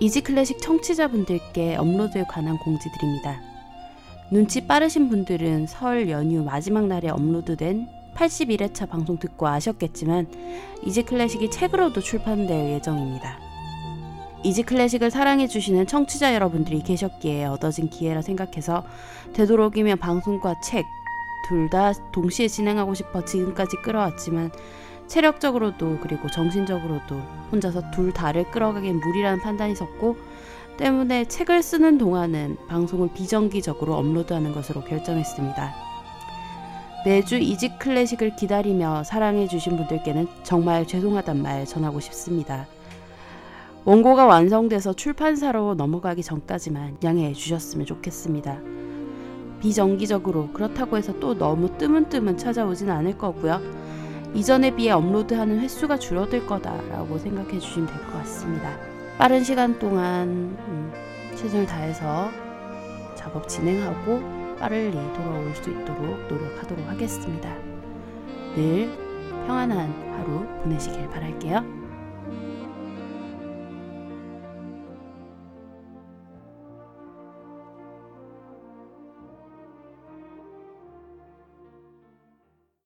이지클래식 청취자분들께 업로드에 관한 공지드립니다. 눈치 빠르신 분들은 설 연휴 마지막 날에 업로드된 81회차 방송 듣고 아셨겠지만 이지클래식이 책으로도 출판될 예정입니다. 이지클래식을 사랑해주시는 청취자 여러분들이 계셨기에 얻어진 기회라 생각해서 되도록이면 방송과 책 둘 다 동시에 진행하고 싶어 지금까지 끌어왔지만 체력적으로도 그리고 정신적으로도 혼자서 둘 다를 끌어가기엔 무리라는 판단이 섰고 때문에 책을 쓰는 동안은 방송을 비정기적으로 업로드하는 것으로 결정했습니다. 매주 이지 클래식을 기다리며 사랑해주신 분들께는 정말 죄송하단 말 전하고 싶습니다. 원고가 완성돼서 출판사로 넘어가기 전까지만 양해해 주셨으면 좋겠습니다. 비정기적으로 그렇다고 해서 또 너무 뜨문뜨문 찾아오진 않을 거고요. 이전에 비해 업로드하는 횟수가 줄어들 거다라고 생각해 주시면 될 것 같습니다. 빠른 시간 동안 음, 최선을 다해서 작업 진행하고 빠르리 돌아올 수 있도록 노력하도록 하겠습니다. 늘 평안한 하루 보내시길 바랄게요.